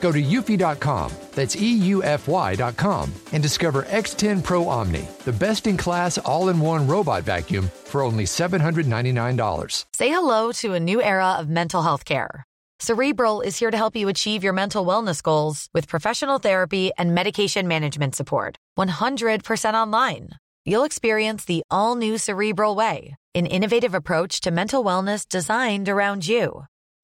Go to eufy.com, that's EUFY.com, and discover X10 Pro Omni, the best in class all in one robot vacuum for only $799. Say hello to a new era of mental health care. Cerebral is here to help you achieve your mental wellness goals with professional therapy and medication management support. 100% online. You'll experience the all new Cerebral Way, an innovative approach to mental wellness designed around you.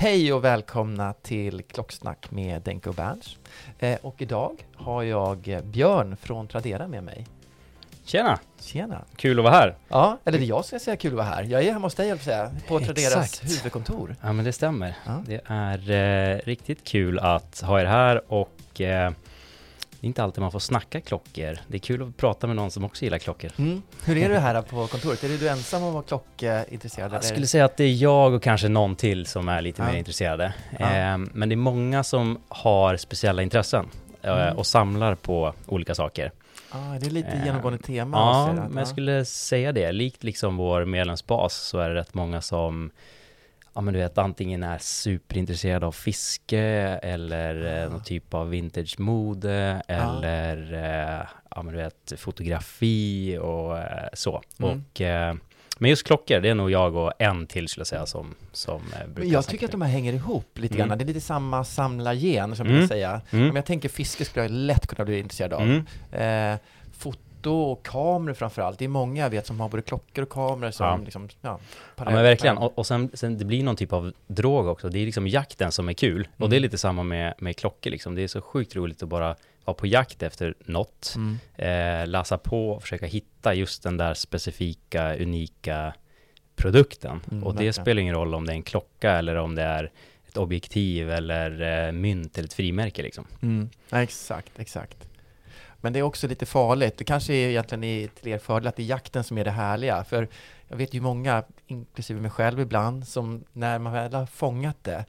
Hej och välkomna till Klocksnack med Denke och Berns. Eh, och idag har jag eh, Björn från Tradera med mig. Tjena! Tjena! Kul att vara här! Ja, eller det är jag som ska säga kul att vara här. Jag är hemma hos dig, jag säga, på Traderas Exakt. huvudkontor. Ja men det stämmer. Ja. Det är eh, riktigt kul att ha er här och eh, det är inte alltid man får snacka klockor. Det är kul att prata med någon som också gillar klockor. Mm. Hur är det här på kontoret? Är du ensam om att vara klockintresserad? Jag skulle säga att det är jag och kanske någon till som är lite Ja. mer intresserade. Ja. Eh, men det är många som har speciella intressen eh, Mm. och samlar på olika saker. ah, det är lite Eh, genomgående tema. Ja, men jag skulle säga det. Likt liksom vår medlemsbas så är det rätt många som Ja men du vet antingen är superintresserade av fiske eller eh, någon typ av vintage-mode eller eh, ja men du vet fotografi och eh, så. Mm. Och, men just klockor, det är nog jag och en till skulle jag säga som, som brukar jag tycker att de här hänger ihop lite Mm. grann. Det är lite samma samlargen som Mm. jag säga. Mm. Om jag tänker fiske skulle jag lätt kunna bli intresserad av. Mm. Eh, foto och kameror framför allt. Det är många jag vet som har både klockor och kameror som Ja. liksom, ja, Ja parallellt. men verkligen, och, och sen, sen det blir någon typ av drog också, det är liksom jakten som är kul. Och det är Mm. lite samma med, med klockor liksom, det är så sjukt roligt att bara vara på jakt efter något, Mm. eh, läsa på och försöka hitta just den där specifika, unika produkten. Mm, och det verkligen. spelar ingen roll om det är en klocka eller om det är ett objektiv eller eh, mynt eller ett frimärke liksom. Mm. Ja, exakt, exakt. Men det är också lite farligt. Det kanske är egentligen i- till er fördel att det är jakten som är det härliga. För jag vet ju många, inklusive mig själv ibland, som när man väl har fångat det,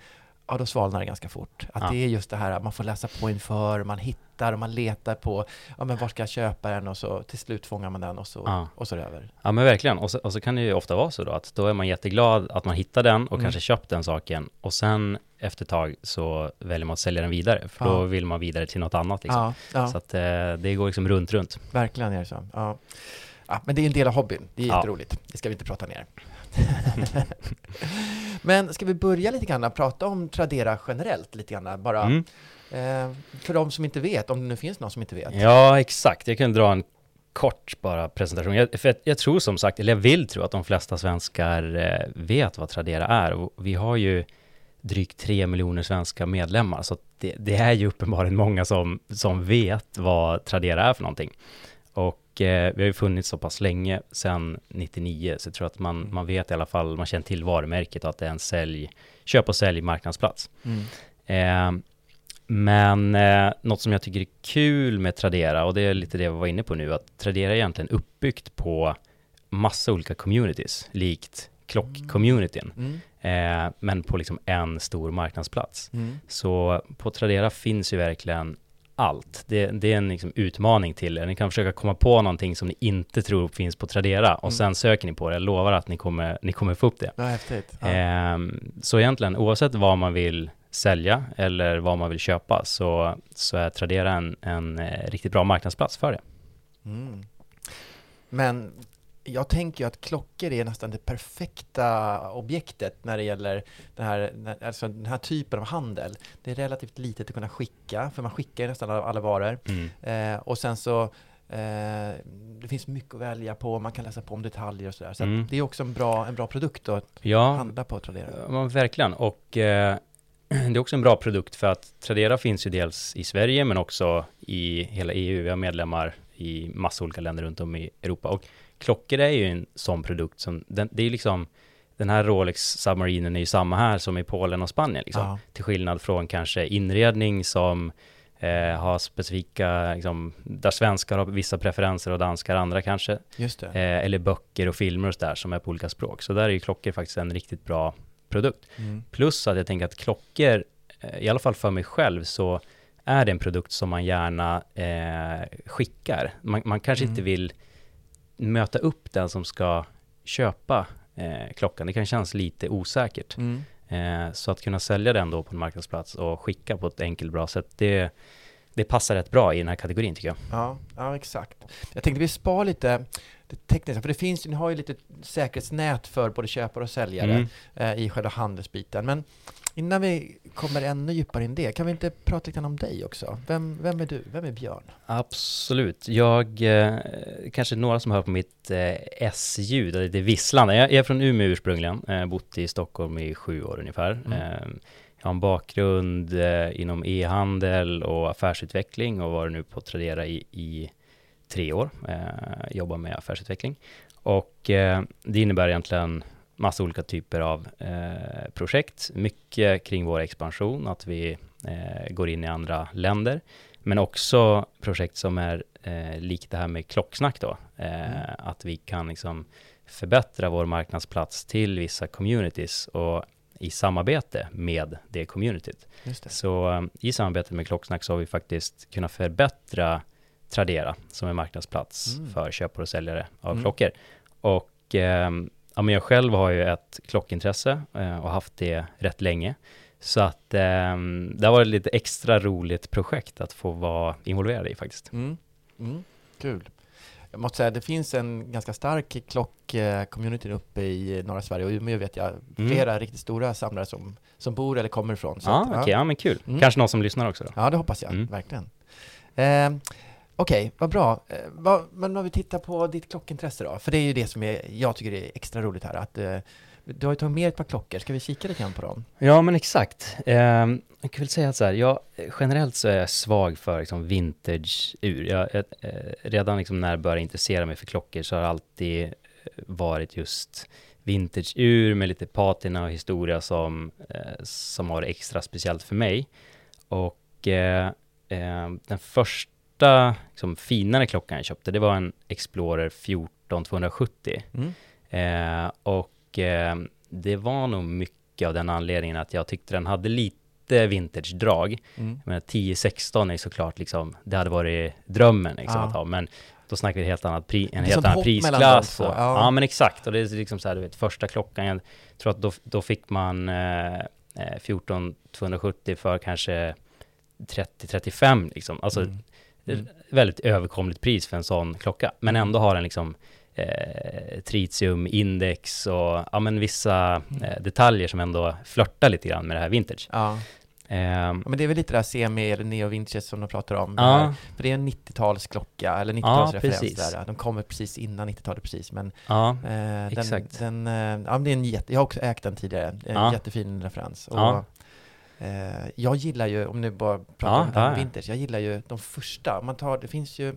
ja då svalnar det ganska fort. Att Ja. det är just det här att man får läsa på inför, man hittar och man letar på, ja men var ska jag köpa den och så till slut fångar man den och så, Ja. och så är det över. Ja men verkligen, och så, och så kan det ju ofta vara så då att då är man jätteglad att man hittar den och Mm. kanske köpt den saken och sen efter ett tag så väljer man att sälja den vidare för Ja. då vill man vidare till något annat liksom. Ja, Så att eh, det går liksom runt, runt. verkligen är det så. Ja. Men det är en del av hobbyn. Det är jätteroligt. Det ska vi inte prata ner. men ska vi börja lite grann, prata om Tradera generellt lite grann, bara Mm. Eh, för de som inte vet, om det nu finns någon som inte vet. Ja, exakt. Jag kan dra en kort bara presentation. Jag, för jag, jag tror som sagt, eller jag vill tro att de flesta svenskar eh, vet vad Tradera är. Och vi har ju drygt tre miljoner svenska medlemmar, så det, det är ju uppenbarligen många som, som vet vad Tradera är för någonting. Och eh, vi har ju funnits så pass länge, sedan 99, så jag tror att man, man vet i alla fall, man känner till varumärket och att det är en sälj, köp och sälj marknadsplats. Mm. Eh, Men eh, något som jag tycker är kul med Tradera, och det är lite det vi var inne på nu, att Tradera är egentligen uppbyggt på massa olika communities, likt klock-communityn, Mm. eh, men på liksom en stor marknadsplats. Mm. Så på Tradera finns ju verkligen allt. Det, det är en liksom utmaning till er. Ni kan försöka komma på någonting som ni inte tror finns på Tradera och Mm. sen söker ni på det. Jag lovar att ni kommer, ni kommer få upp det. Ja, häftigt. Ja. Ehm, så egentligen oavsett vad man vill sälja eller vad man vill köpa så, så är Tradera en, en eh, riktigt bra marknadsplats för det. Mm. Men jag tänker ju att klockor är nästan det perfekta objektet när det gäller den här, alltså den här typen av handel. Det är relativt litet att kunna skicka, för man skickar ju nästan alla, varor. Eh, och sen så eh, det finns mycket att välja på, man kan läsa på om detaljer och sådär. Så Mm. att det är också en bra, en bra produkt att Ja, handla på Tradera. Ja, verkligen. Och eh, det är också en bra produkt för att Tradera finns ju dels i Sverige men också i hela EU. Vi har medlemmar i massa olika länder runt om i Europa. Och klockor är ju en sån produkt som, den, det är ju liksom, den här Rolex Submarinen är ju samma här som i Polen och Spanien liksom. Ja. Till skillnad från kanske inredning som eh, har specifika, liksom, där svenskar har vissa preferenser och danskar andra kanske. Just det. Eh, eller böcker och filmer och sådär som är på olika språk. Så där är ju klockor faktiskt en riktigt bra produkt. Mm. Plus att jag tänker att klockor, eh, i alla fall för mig själv, så är det en produkt som man gärna eh, skickar. Man, man kanske Mm. inte vill möta upp den som ska köpa eh, klockan. Det kan kännas lite osäkert. Mm. Eh, så att kunna sälja den då på en marknadsplats och skicka på ett enkelt bra sätt, det, det passar rätt bra i den här kategorin tycker jag. Ja, ja, exakt. Jag tänkte vi spar lite det tekniska, för det finns ni har ju lite säkerhetsnät för både köpare och säljare Mm. eh, i själva handelsbiten. Men innan vi kommer ännu djupare in det, kan vi inte prata lite om dig också? Vem, vem är du? Vem är Björn? Absolut. Jag, eh, kanske några som hör på mitt eh, S-ljud, eller lite visslande. Jag, jag är från Umeå ursprungligen, eh, bott i Stockholm i sju år ungefär. Mm. Jag har en bakgrund eh, inom e-handel och affärsutveckling och var nu på Tradera i, i tre år, eh, jobbar med affärsutveckling. Och eh, det innebär egentligen massa olika typer av eh, projekt, mycket kring vår expansion, att vi eh, går in i andra länder, men också projekt som är eh, likt det här med klocksnack då, eh, att vi kan liksom förbättra vår marknadsplats till vissa communities och i samarbete med det communityt. Det. Så eh, i samarbete med Klocksnack så har vi faktiskt kunnat förbättra Tradera som en marknadsplats Mm. för köpare och säljare av Mm. klockor. Och eh, ja, men jag själv har ju ett klockintresse eh, och haft det rätt länge. Så att eh, det varit ett lite extra roligt projekt att få vara involverad i faktiskt. Mm. Mm. Kul. Jag måste säga, det finns en ganska stark klock-community uppe i norra Sverige och Umeå vet jag Mm. flera riktigt stora samlare som, som bor eller kommer ifrån. Så Ja, att, okej, ja men kul. Mm. Kanske någon som lyssnar också då. Ja, det hoppas jag, Mm. verkligen. Eh, Okej, vad bra. Eh, vad, men om vi tittar på ditt klockintresse då, för det är ju det som är, jag tycker är extra roligt här, att eh, du har ju tagit med ett par klockor, ska vi kika lite grann på dem? Ja, men exakt. Ehm, jag kan väl säga att så här, jag, generellt så är jag svag för liksom vintage-ur. Jag, eh, redan liksom när jag började intressera mig för klockor så har det alltid eh, varit just vintage-ur med lite patina och historia som, eh, som har extra speciellt för mig. Och eh, eh, den första liksom, finare klockan jag köpte, det var en Explorer 14270. Mm. Eh, och eh, det var nog mycket av den anledningen att jag tyckte den hade lite vintage-drag. Mm. Men 10-16 är såklart liksom, det hade varit drömmen liksom Ja. att ha, men då snackar vi helt annat pri, en helt annan prisklass. och- ja. Ja. men exakt, och det är liksom så här, du vet, första klockan, jag tror att då, då fick man eh, eh, 14 270 för kanske 30-35 liksom, alltså Mm. ett väldigt överkomligt pris för en sån klocka, men ändå har den liksom eh, tritiumindex och ja, men vissa eh, detaljer som ändå flörtar lite grann med det här vintage. Ja. Ja, men det är väl lite det här semi eller neo vintage som de pratar om. ja, här. För det är en 90-talsklocka, eller 90-talsreferens precis. där. De kommer precis innan 90-talet precis, men ja, eh, den, Exakt. den, eh, ja, men det är en jätte, jag har också ägt den tidigare, en Ja. jättefin referens. Och, Ja. eh, jag gillar ju, om nu bara pratar Ja, om ja, ja. vintage, jag gillar ju de första, man tar, det finns ju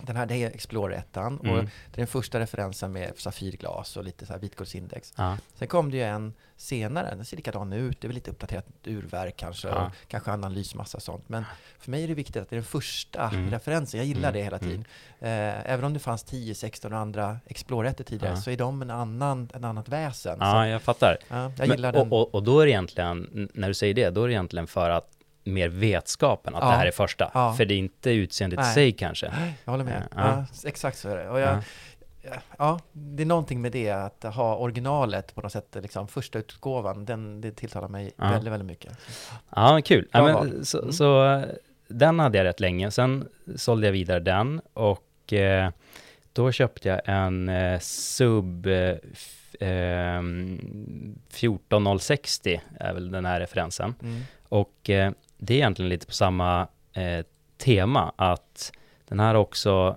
Den här det är Explorer 1 och Mm. det är den första referensen med safirglas och lite så här vitgårdsindex. Ja. Sen kom det ju en senare, den ser likadan ut, det är väl lite uppdaterat urverk kanske, Ja. och kanske annan lysmassa och sånt. Men för mig är det viktigt att det är den första Mm. referensen, jag gillar Mm. det hela Mm. tiden. Eh, även om det fanns 10, 16 och andra Explorer tidigare Ja. så är de en annan, en annat väsen. Så, ja, jag fattar. ja, jag Men- gillar den. och, och, och då är det egentligen, när du säger det, då är det egentligen för att mer vetskapen att Ja. det här är första. Ja. För det är inte utseendet i sig kanske. Jag håller med. Ja. Exakt så är det. Och jag, Ja. det är någonting med det att ha originalet på något sätt, liksom första utgåvan, den, det tilltalar mig väldigt, väldigt mycket. Ja, kul. Men, så, Mm. så eh, den hade jag rätt länge. Sen sålde jag vidare den och eh, då köpte jag en eh, Sub eh, f- ehm, 14060 är väl den här referensen. Mm. Och eh, det är egentligen lite på samma eh, tema att den här också,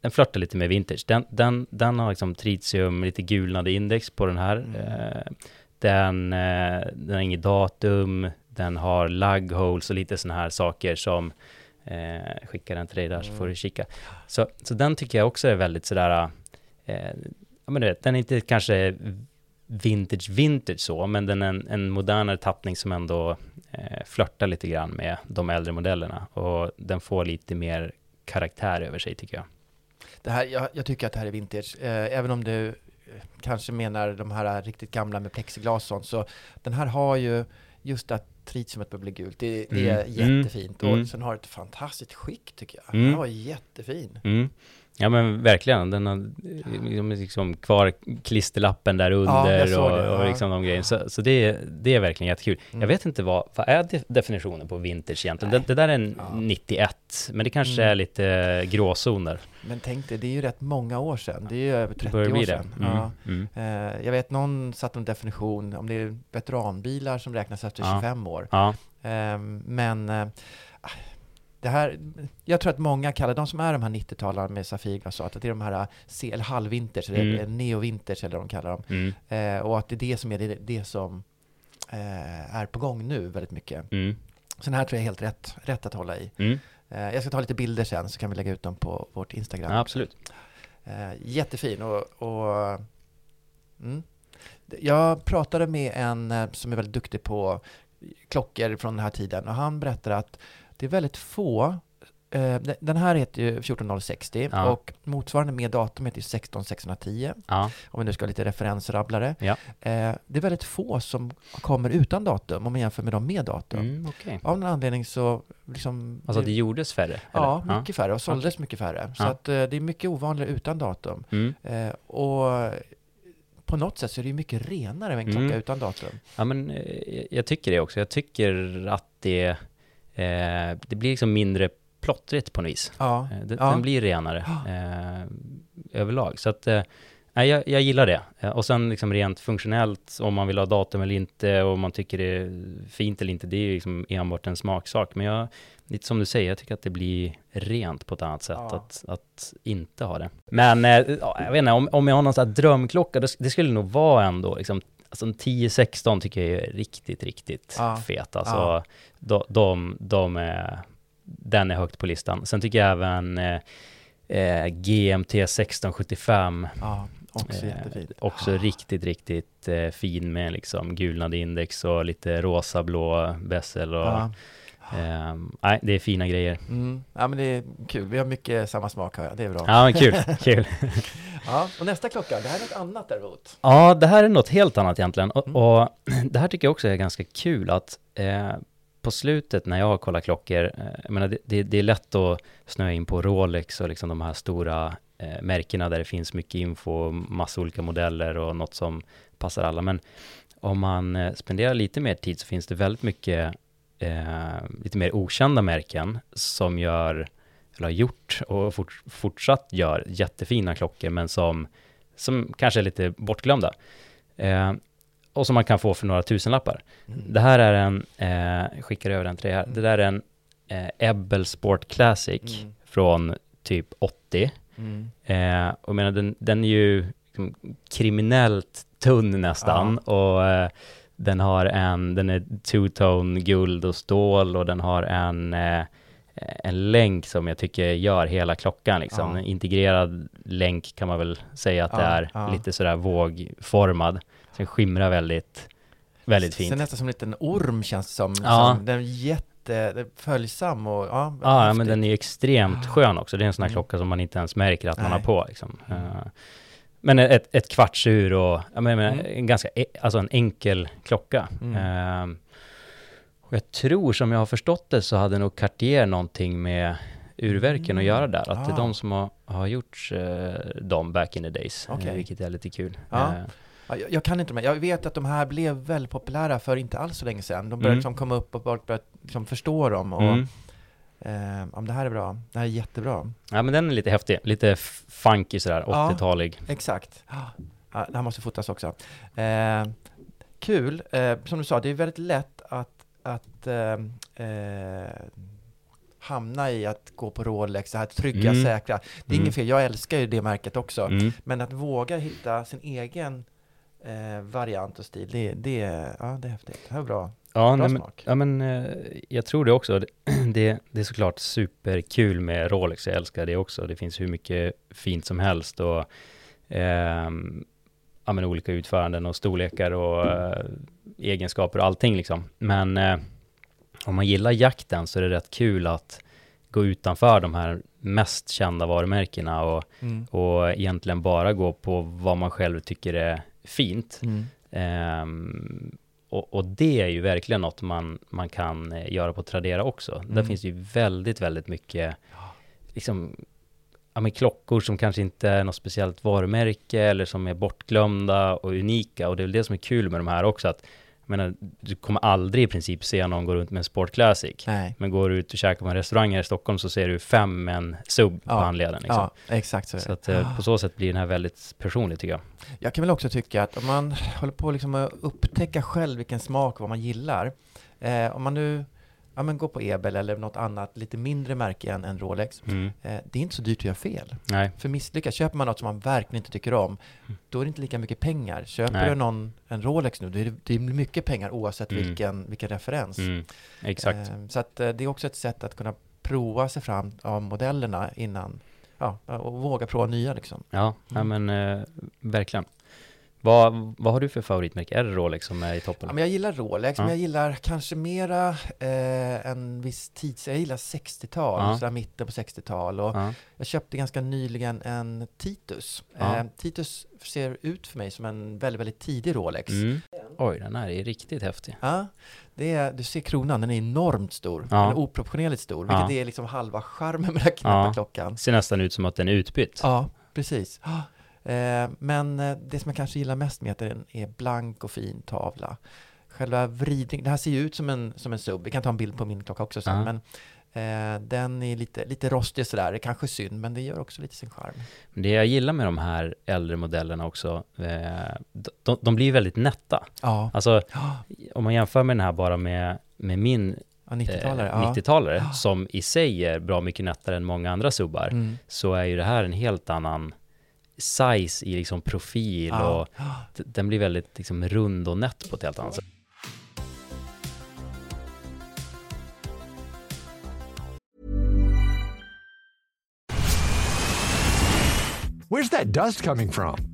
den flörtar lite med vintage. Den, den, den har liksom tritium, lite gulnade index på den här. Mm. Eh, den, eh, den har inget datum, den har lug holes och lite sådana här saker som eh, skickar den till dig där så Mm. får du kika. Så, så den tycker jag också är väldigt sådär, eh, ja men du vet, den är inte kanske vintage vintage så, men den är en, en modernare tappning som ändå eh, flörtar lite grann med de äldre modellerna och den får lite mer karaktär över sig tycker jag. Det här, jag, jag tycker att det här är vintage, eh, även om du eh, kanske menar de här riktigt gamla med plexiglas och sånt, så den här har ju just att tritiumet börjar bli gult, det, det är Mm. Mm. jättefint. Mm. Och sen har ett fantastiskt skick tycker jag. Mm. Den var jättefin. Mm. Ja men verkligen, den har liksom, kvar klisterlappen där Ja, under såg och, det, och ja. liksom de grejerna. Så, så det, är- det är verkligen jättekul. Mm. Jag vet inte vad, vad är de- definitionen på vintage egentligen? Det, det där är en Ja. 91, men det kanske Mm. är lite gråzoner. Men tänk dig, det är ju rätt många år sedan. Det är ju över Det 30 börjar år sedan. Mm. Ja. Mm. Eh, jag vet någon satt en definition, om det är veteranbilar som räknas efter Ja. 25 år. Ja, Ehm, men eh, det här, jag tror att många kallar de som är de här 90-talarna med Safirglas och att det är de här eh, eller halvvinters, eller Mm. neovinters eller vad de kallar dem. mm. Eh, och att det är det som är det, det som eh, är på gång nu väldigt mycket. Mm. Så den här tror jag är helt rätt, rätt att hålla i. Mm. Eh, jag ska ta lite bilder sen så kan vi lägga ut dem på vårt Instagram. Ja, absolut. Eh, jättefin och, och mm. Jag pratade med en eh, som är väldigt duktig på klockor från den här tiden och han berättade att det är väldigt få eh, de- den här heter ju 14060 Ja. och motsvarande med datum heter ju 16610 Ja, om vi nu ska ha lite referensrabblare. Ja. Eh, det är väldigt få som kommer utan datum om man jämför med de med datum. mm, okej. Av någon anledning så liksom... Alltså det gjordes färre? Ja, eller? mycket färre och såldes mycket färre. Så Ja. att eh, det är mycket ovanligare utan datum. Mm. Och på något sätt så är det ju mycket renare med en klocka Mm. utan datum. Ja, men jag tycker det också. Jag tycker att det, eh, det blir liksom mindre plottrigt på något vis. Ja, Eh, Den, ja. den blir renare eh, överlag. Så att, eh, jag, jag gillar det. Eh, och sen liksom rent funktionellt, om man vill ha datum eller inte, och om man tycker det är fint eller inte, det är ju liksom enbart en smaksak. Men jag, lite som du säger, jag tycker att det blir rent på ett annat sätt Ja. att, att inte ha det. Men, eh, ja, jag vet inte, om, om jag har någon sån här drömklocka, det, det skulle nog vara ändå liksom, Alltså en 10-16 tycker jag är riktigt, riktigt Ja. fet. Alltså, Ja. de, de, de är, den är högt på listan. Sen tycker jag även eh, eh, GMT 1675 ja också eh, också riktigt, riktigt eh, fin med liksom gulnade index och lite rosa blå bessel och Ja. Eh, nej, det är fina grejer. Mm. ja, men det är kul. Vi har mycket samma smak hör jag. Det är bra. Ja, men kul, kul. Ja, och nästa klocka, det här är något annat däremot. Ja, det här är något helt annat egentligen. Och, Mm. och det här tycker jag också är ganska kul att eh, på slutet när jag har kollat klockor, eh, jag menar det, det, det är lätt att snöa in på Rolex och liksom de här stora eh, märkena där det finns mycket info, massa olika modeller och något som passar alla. Men om man eh, spenderar lite mer tid så finns det väldigt mycket eh, lite mer okända märken som gör, eller har gjort och fort, fortsatt gör jättefina klockor men som, som kanske är lite bortglömda. Eh, och som man kan få för några tusenlappar. Mm. Det här är en, eh, skickar över den till dig här, det där är en eh, Ebel Sport Classic Mm. från typ 80. Mm. Eh, och menar, den, den är ju liksom kriminellt tunn nästan och eh, den har en, den är two-tone guld och stål och den har en, eh, en länk som jag tycker gör hela klockan liksom. Ja. En integrerad länk kan man väl säga att det Ja, är. ja. Lite sådär vågformad. Sen skimrar väldigt, väldigt fint. Sen nästan som en liten orm känns det som. Ja. Som den är jätte den följsam och ja, Ja, men den är extremt skön också. Det är en sån här Mm. klocka som man inte ens märker att man har Nej. på. Liksom. Eh, Men ett, ett kvartsur och ja, men, men, Mm. en ganska e- alltså en enkel klocka. Mm. Eh, och jag tror, som jag har förstått det, så hade nog Cartier någonting med urverken att göra där. Att det är Ah. de som har, har gjort eh, dem back in the days, eh, Okej. vilket är lite kul. Ja, jag, jag kan inte de här. Jag vet att de här blev väldigt populära för inte alls så länge sedan. De började Mm. liksom komma upp och folk började liksom förstå dem. Och, mm. Eh, ja, men det här är bra. Det här är jättebra. Ja, men den är lite häftig. Lite funky sådär, Ja. 80-talig. Exakt. Ja, det här måste fotas också. Eh, kul. Eh, som du sa, det är väldigt lätt att, att eh, eh, hamna i att gå på Rolex, det här trygga, Mm. säkra. Det är Mm. inget fel, jag älskar ju det märket också. Mm. Men att våga hitta sin egen eh, variant och stil, det, det, ja, det är häftigt. Det här är bra. Ja, Bra nej, men, smak. ja, men eh, jag tror det också. Det, det, är såklart superkul med Rolex. Jag älskar det också. Det finns hur mycket fint som helst och ehm, ja, men olika utföranden och storlekar och eh, egenskaper och allting liksom. Men eh, om man gillar jakten så är det rätt kul att gå utanför de här mest kända varumärkena och, Mm. och egentligen bara gå på vad man själv tycker är fint. Mm. Ehm, och, och det är ju verkligen något man, man kan eh, göra på Tradera också. Där Mm. finns det ju väldigt, väldigt mycket liksom, ja, men klockor som kanske inte är något speciellt varumärke eller som är bortglömda och unika. Och det är väl det som är kul med de här också. Att, jag menar, du kommer aldrig i princip se någon gå runt med en Sport Classic. Nej. Men går du ut och käkar på en restaurang här i Stockholm så ser du fem med en sub på Ja. handleden. Liksom. Ja, exakt så är det. Så att eh, på så sätt blir den här väldigt personlig tycker jag. Jag kan väl också tycka att om man håller på liksom att upptäcka själv vilken smak vad man gillar. Eh, om man nu ja, men går på Ebel eller något annat lite mindre märke än, än Rolex. Mm. Eh, det är inte så dyrt att göra fel. Nej. För misslyckas, köper man något som man verkligen inte tycker om, då är det inte lika mycket pengar. Köper Nej. du någon, en Rolex nu, då är det, är mycket pengar oavsett Mm. vilken, vilken referens. Mm. Exakt. Eh, så att eh, det är också ett sätt att kunna prova sig fram av modellerna innan, ja, och våga prova nya liksom. Ja, ja Mm. men eh, verkligen. Vad, vad har du för favoritmärke? Är det Rolex som är i toppen? Ja, men jag gillar Rolex, Ja. men jag gillar kanske mera eh, en viss tids... Jag gillar 60-tal, Ja. sådär mitten på 60-tal. Och ja. jag köpte ganska nyligen en Titus. Ja. Eh, Titus ser ut för mig som en väldigt, väldigt tidig Rolex. Mm. Oj, den här är riktigt häftig. Ja, det är, du ser kronan, den är enormt stor. Ja. Den är oproportionerligt stor, vilket är liksom halva charmen med den här knappa klockan. Ser nästan ut som att den är utbytt. Ja, precis. Eh, men eh, det som jag kanske gillar mest med den är blank och fin tavla. Själva vridningen, det här ser ju ut som en, som en sub, vi kan ta en bild på min klocka också sen, Ja. men eh, den är lite, lite rostig sådär, det är kanske synd, men det gör också lite sin charm. Det jag gillar med de här äldre modellerna också, eh, de, de blir väldigt nätta. Ja, Alltså, ja, om man jämför med den här bara med, med min ja 90-talare. eh, ja. 90-talare, som i sig är bra mycket nättare än många andra subbar, Mm. så är ju det här en helt annan size i liksom profil Ja. och den blir väldigt liksom rund och nätt på ett helt annat sätt. Where's that dust coming from?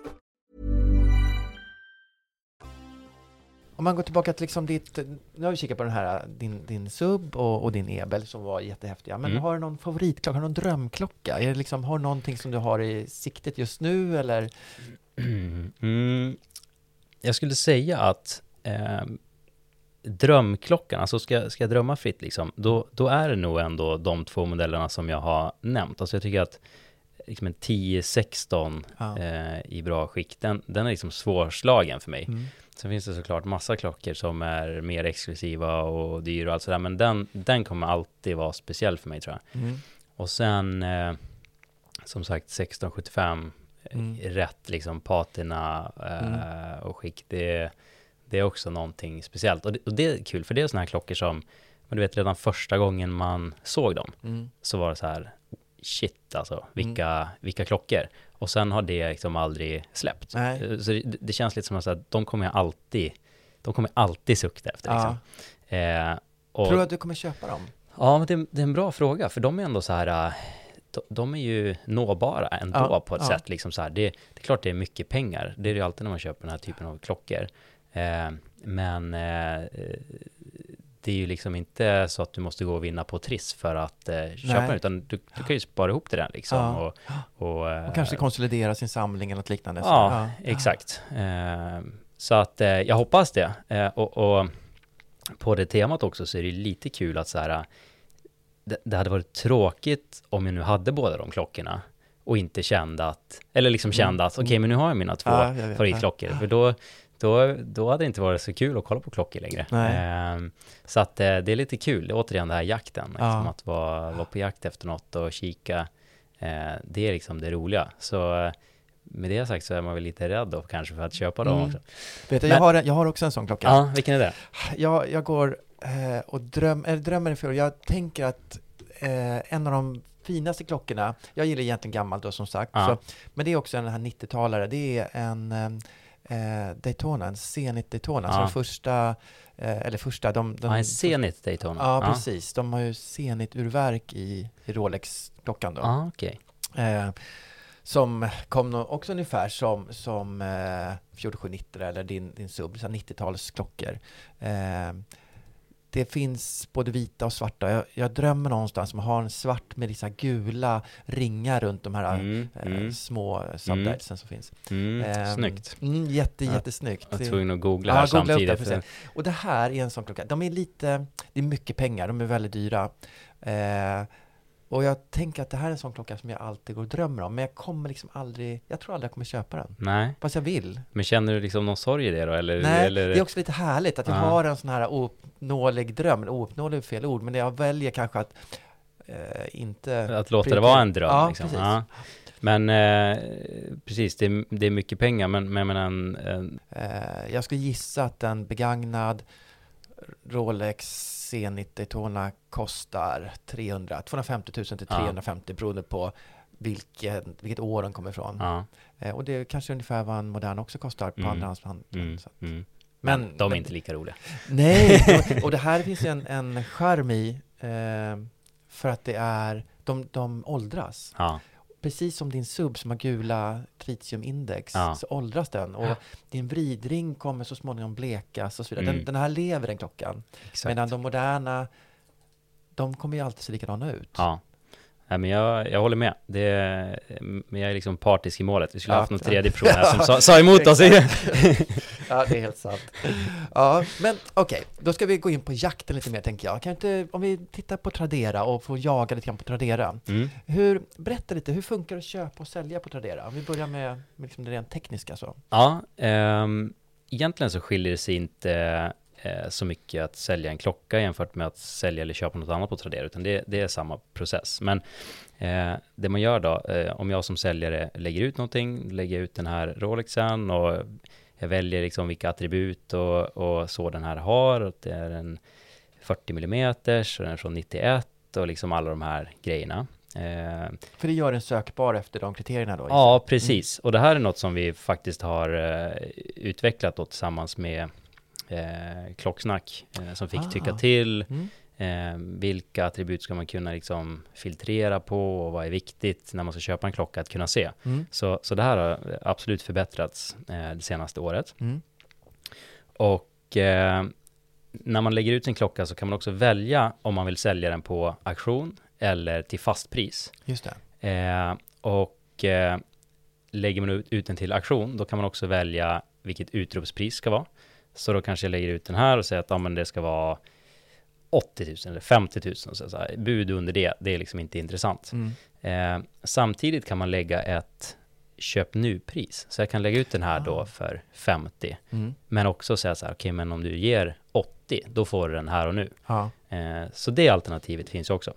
om man går tillbaka till liksom ditt, nu har vi kikat på den här, din, din sub och, och din Ebel som var jättehäftiga, men Mm. har du någon favoritklocka, har du någon drömklocka? Är det liksom, har du någonting som du har i siktet just nu eller? Mm, jag skulle säga att eh, drömklockan, alltså ska, ska jag drömma fritt liksom, då, då är det nog ändå de två modellerna som jag har nämnt. Alltså jag tycker att liksom en 10-16 Ja. eh, i bra skick, den, den är liksom svårslagen för mig. Mm. Sen finns det såklart massa klockor som är mer exklusiva och dyra och allt sådär, men den, den kommer alltid vara speciell för mig tror jag. Mm. Och sen, eh, som sagt, 1675, Mm. eh, rätt liksom patina eh, och skick, det, det är också någonting speciellt. Och det, och det är kul, för det är sådana här klockor som, men du vet redan första gången man såg dem, Mm. så var det så här, shit alltså, vilka, vilka klockor. Och sen har det liksom aldrig släppt. Nej. Eh, Så det, det känns lite som att de kommer jag alltid, de kommer alltid sukta efter liksom. Eh, och, Tror du att du kommer köpa dem? Ja, men det, det är en bra fråga, för de är ändå så här, de, de är ju nåbara ändå Ja, på ett ja. sätt. Liksom så här. Det, det är klart det är mycket pengar, det är det ju alltid när man köper den här typen av klockor. Eh, men eh, det är ju liksom inte så att du måste gå och vinna på Triss för att eh, köpa den, utan du, du kan ju spara ihop till den liksom. Ja. Och, och, eh, Och kanske konsolidera sin samling eller något liknande? så- Ja, exakt. Eh, så att eh, jag hoppas det. Eh, och, och på det temat också så är det lite kul att så här, det, det hade varit tråkigt om jag nu hade båda de klockorna och inte kände att, eller liksom kände att okej, men nu har jag mina två Mm. Ja, favoritklockor, för då, då, då hade det inte varit så kul att kolla på klockor längre. Eh, så att eh, det är lite kul, återigen det här jakten, liksom, Ja. att vara, vara på jakt efter något och kika, eh, det är liksom det roliga. Så eh, med det sagt så är man väl lite rädd då kanske för att köpa dem Mm. också. Vet du, Men- jag, har, en- jag har också en sån klocka. Ja, vilken är det? Jag, jag går eh, och dröm, eller drömmer för jag tänker att eh, en av de finaste klockorna, jag gillar egentligen gammalt då som sagt, Ja. så, men det är också en den här 90-talare, det är en eh, Daytona, en Zenit Daytona, Ja. så den första, eh, eller första, de, de Ja, en Zenit Daytona. Ja, precis. De har ju Zenit-urverk i, i Rolex-klockan då. Ja, okej. Eh, som kom också ungefär som, som eh, 4790 eller din, din sub, så här 90-talsklockor. Eh, det finns både vita och svarta. Jag, jag drömmer någonstans som har en svart med dessa gula ringar runt de här Mm, eh, mm. små subdialsen som finns. Mm, Ehm, snyggt. Mm, jätte, Ja, jättesnyggt. Jag var tvungen att googla Ja, här googla upp det, samtidigt. se. Och det här är en sån klocka. De är lite, det är mycket pengar, de är väldigt dyra. Eh, och jag tänker att det här är en sån klocka som jag alltid går och drömmer om, men jag kommer liksom aldrig, jag tror aldrig jag kommer köpa den. Nej, Fast jag vill. men känner du liksom någon sorg i det då? Eller, Nej, eller? det är också lite härligt att jag Ja. har en sån här ouppnåelig dröm. Ouppnåelig är fel ord, men jag väljer kanske att eh, inte... Att låta det vara en dröm Ja, liksom. precis. Ja. Men eh, precis, det är, det är mycket pengar, men, men, men en, en, Eh, jag skulle gissa att en begagnad Rolex Zenit Daytona kostar 300, 250 000 till Ja. 350 beroende på vilken, vilket år den kommer ifrån. ja, Eh, och det är kanske ungefär vad en modern också kostar på Mm, andrahandsmarknaden. mm, mm. Men, Men de är inte lika roliga. Nej, och- och det här finns ju en, en charm i eh, för att det är, de, de åldras. Ja, Precis som din sub som har gula tritiumindex Ja. så åldras den och Ja. din vridring kommer så småningom blekas och så vidare. Mm. Den, den här lever den klockan. exakt. Medan de moderna, de kommer ju alltid se likadana ut. Ja. Nej, men jag, jag håller med. Det, men jag är liksom partisk i målet. Vi skulle Ja, ha haft någon ja. tredje person här som sa, sa emot oss. Ja, det är helt sant. Ja, men okej, då ska vi gå in på jakten lite mer tänker jag. Kan inte, om vi tittar på Tradera och får jaga lite grann på Tradera. Mm. Hur, berätta lite, hur funkar det att köpa och sälja på Tradera? Om vi börjar med, med liksom det rent tekniska så. Ja, ehm, egentligen så skiljer det sig inte så mycket att sälja en klocka jämfört med att sälja eller köpa något annat på Tradera, utan det, det är samma process. Men eh, det man gör då, eh, om jag som säljare lägger ut någonting, lägger ut den här Rolexen och jag väljer liksom vilka attribut och, och så den här har, och det är en 40 mm och den är från 91 och liksom alla de här grejerna. Eh, För det gör den sökbar efter de kriterierna då? Ja, precis. Och det här är något som vi faktiskt har eh, utvecklat då tillsammans med eh, Klocksnack eh, som fick Ah. tycka till. Mm. Eh, vilka attribut ska man kunna liksom filtrera på och vad är viktigt när man ska köpa en klocka att kunna se. Mm. Så, så det här har absolut förbättrats eh, det senaste året. Mm. Och eh, när man lägger ut sin klocka så kan man också välja om man vill sälja den på auktion eller till fastpris. Just det. Eh, och eh, lägger man ut, ut den till auktion, då kan man också välja vilket utropspris ska vara. Så då kanske jag lägger ut den här och säger att ja, men det ska vara 80 000 eller 50 000. Så, så här, bud under det, det är liksom inte intressant. Mm. Eh, samtidigt kan man lägga ett köp nu-pris. Så jag kan lägga ut den här då för 50. Mm. Men också säga så här, okej, men om du ger 80, då får du den här och nu. Ja. Eh, så det alternativet finns också.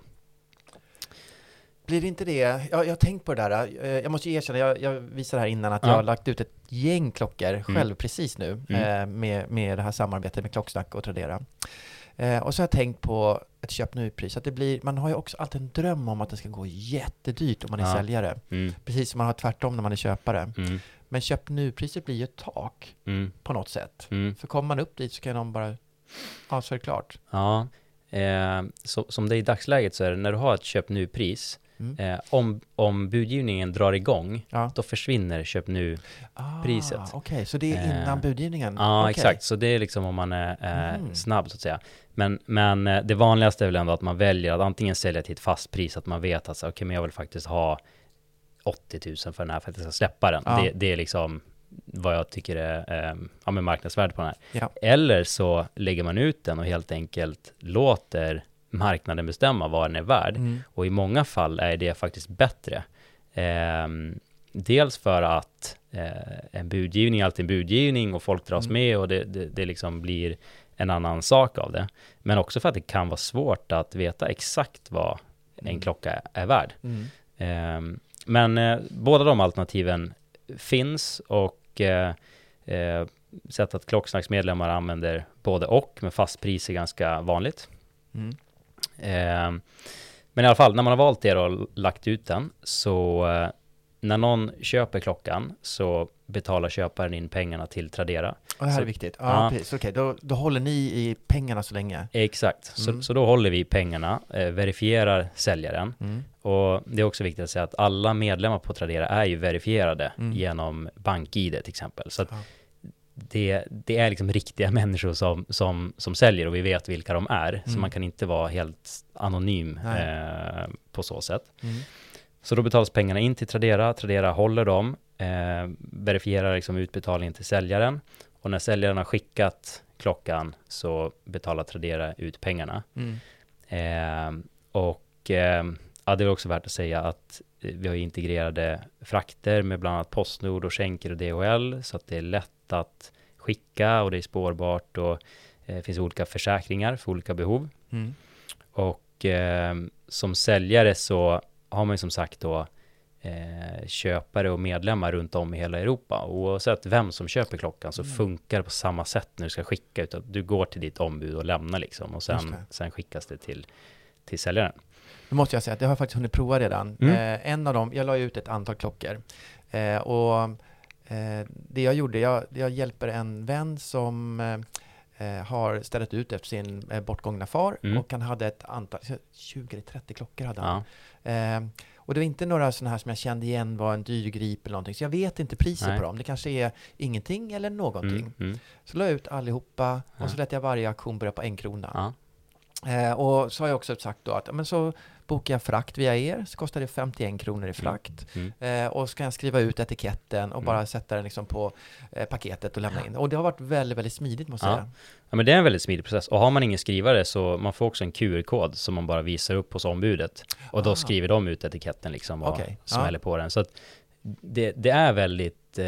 Blir inte det, jag, jag har tänkt på det där, eh, jag måste ju erkänna, jag, jag visade här innan att Ja. jag har lagt ut ett gäng klockor själv precis nu Mm. eh, med, med det här samarbetet med Klocksnack och Tradera. Eh, och så har jag tänkt på ett köp nu-pris, att det blir, man har ju också alltid en dröm om att det ska gå jättedyrt om man är Ja. säljare. Mm, Precis som man har tvärtom när man är köpare. mm, Men köp nu-priset blir ju ett tak mm, på något sätt. mm. För kommer man upp dit så kan de bara, ja så är det klart. Ja, eh, så, som det är i dagsläget så är det när du har ett köp nu-pris, Mm. eh, om, om budgivningen drar igång, Ja. då försvinner köp nu. Ah, priset. Okej, så det är innan Eh, budgivningen? Ja, Okej. exakt. Så det är liksom om man är eh, Mhm. snabb så att säga. Men, men eh, det vanligaste är väl ändå att man väljer att antingen sälja till ett fast pris, att man vet att okej, men jag vill faktiskt ha 80 000 för den här för att jag ska släppa den. Ja. Det, det är liksom vad jag tycker är eh, ja, marknadsvärde på den här. Ja. Eller så lägger man ut den och helt enkelt låter marknaden bestämma vad den är värd. Mm. Och i många fall är det faktiskt bättre. Ehm, dels för att eh, en budgivning är alltid en budgivning och folk dras Mm. med och det, det, det liksom blir en annan sak av det. Men också för att det kan vara svårt att veta exakt vad en Mm. klocka är värd. Mm. Ehm, men eh, båda de alternativen finns och eh, eh, sett att Klocksnacksmedlemmar använder både och, men fastpris är ganska vanligt. Mm. Ehm, men i alla fall, när man har valt det och lagt ut den, så eh, när någon köper klockan så betalar köparen in pengarna till Tradera. Och det här Så- är viktigt. Ja, ja. precis. Okej, då, då håller ni i pengarna så länge? Exakt, Mm. så, så då håller vi pengarna, eh, verifierar säljaren Mm. och det är också viktigt att säga att alla medlemmar på Tradera är ju verifierade Mm. genom BankID till exempel. Så att Ja. Det, det är liksom riktiga människor som, som, som säljer och vi vet vilka de är. Så Mm. man kan inte vara helt anonym eh, på så sätt. Mm. Så då betalas pengarna in till Tradera, Tradera håller dem, eh, verifierar liksom utbetalningen till säljaren och när säljaren har skickat klockan så betalar Tradera ut pengarna. Mm. Eh, och eh, ja, det är också värt att säga att eh, vi har integrerade frakter med bland annat Postnord och Schenker och DHL så att det är lätt att skicka och det är spårbart och eh, finns olika försäkringar för olika behov. Mm. Och eh, som säljare så har man ju som sagt då eh, köpare och medlemmar runt om i hela Europa. Och oavsett vem som köper klockan så Mm. funkar det på samma sätt när du ska skicka. Utan du går till ditt ombud och lämnar liksom. Och sen, sen skickas det till, till säljaren. Nu måste jag säga att det har jag faktiskt hunnit prova redan. Mm. Eh, en av dem, jag la ut ett antal klockor. Eh, och eh, det jag gjorde, jag, jag hjälper en vän som eh, eh, har ställt ut efter sin eh, bortgångna far Mm. och han hade ett antal, 20 eller 30 klockor hade han. Ja, Eh, och det var inte några sådana här som jag kände igen var en dyr grip eller någonting, så jag vet inte priset Nej. på dem. Det kanske är ingenting eller någonting. mm, mm, Så la jag ut allihopa Ja. och så lät jag varje auktion börja på en krona. ja, Eh, och så har jag också sagt då att men så bokar jag frakt via er, så kostar det 51 kronor i frakt. mm. Eh, och så kan jag skriva ut etiketten och Mm. bara sätta den liksom på eh, paketet och lämna in. Och det har varit väldigt, väldigt smidigt måste jag Ja. säga. ja, men det är en väldigt smidig process. Och har man ingen skrivare så man får också en QR-kod som man bara visar upp hos ombudet. Och då Ah. skriver de ut etiketten liksom och ja. smäller på den. Så att det, det är väldigt, eh,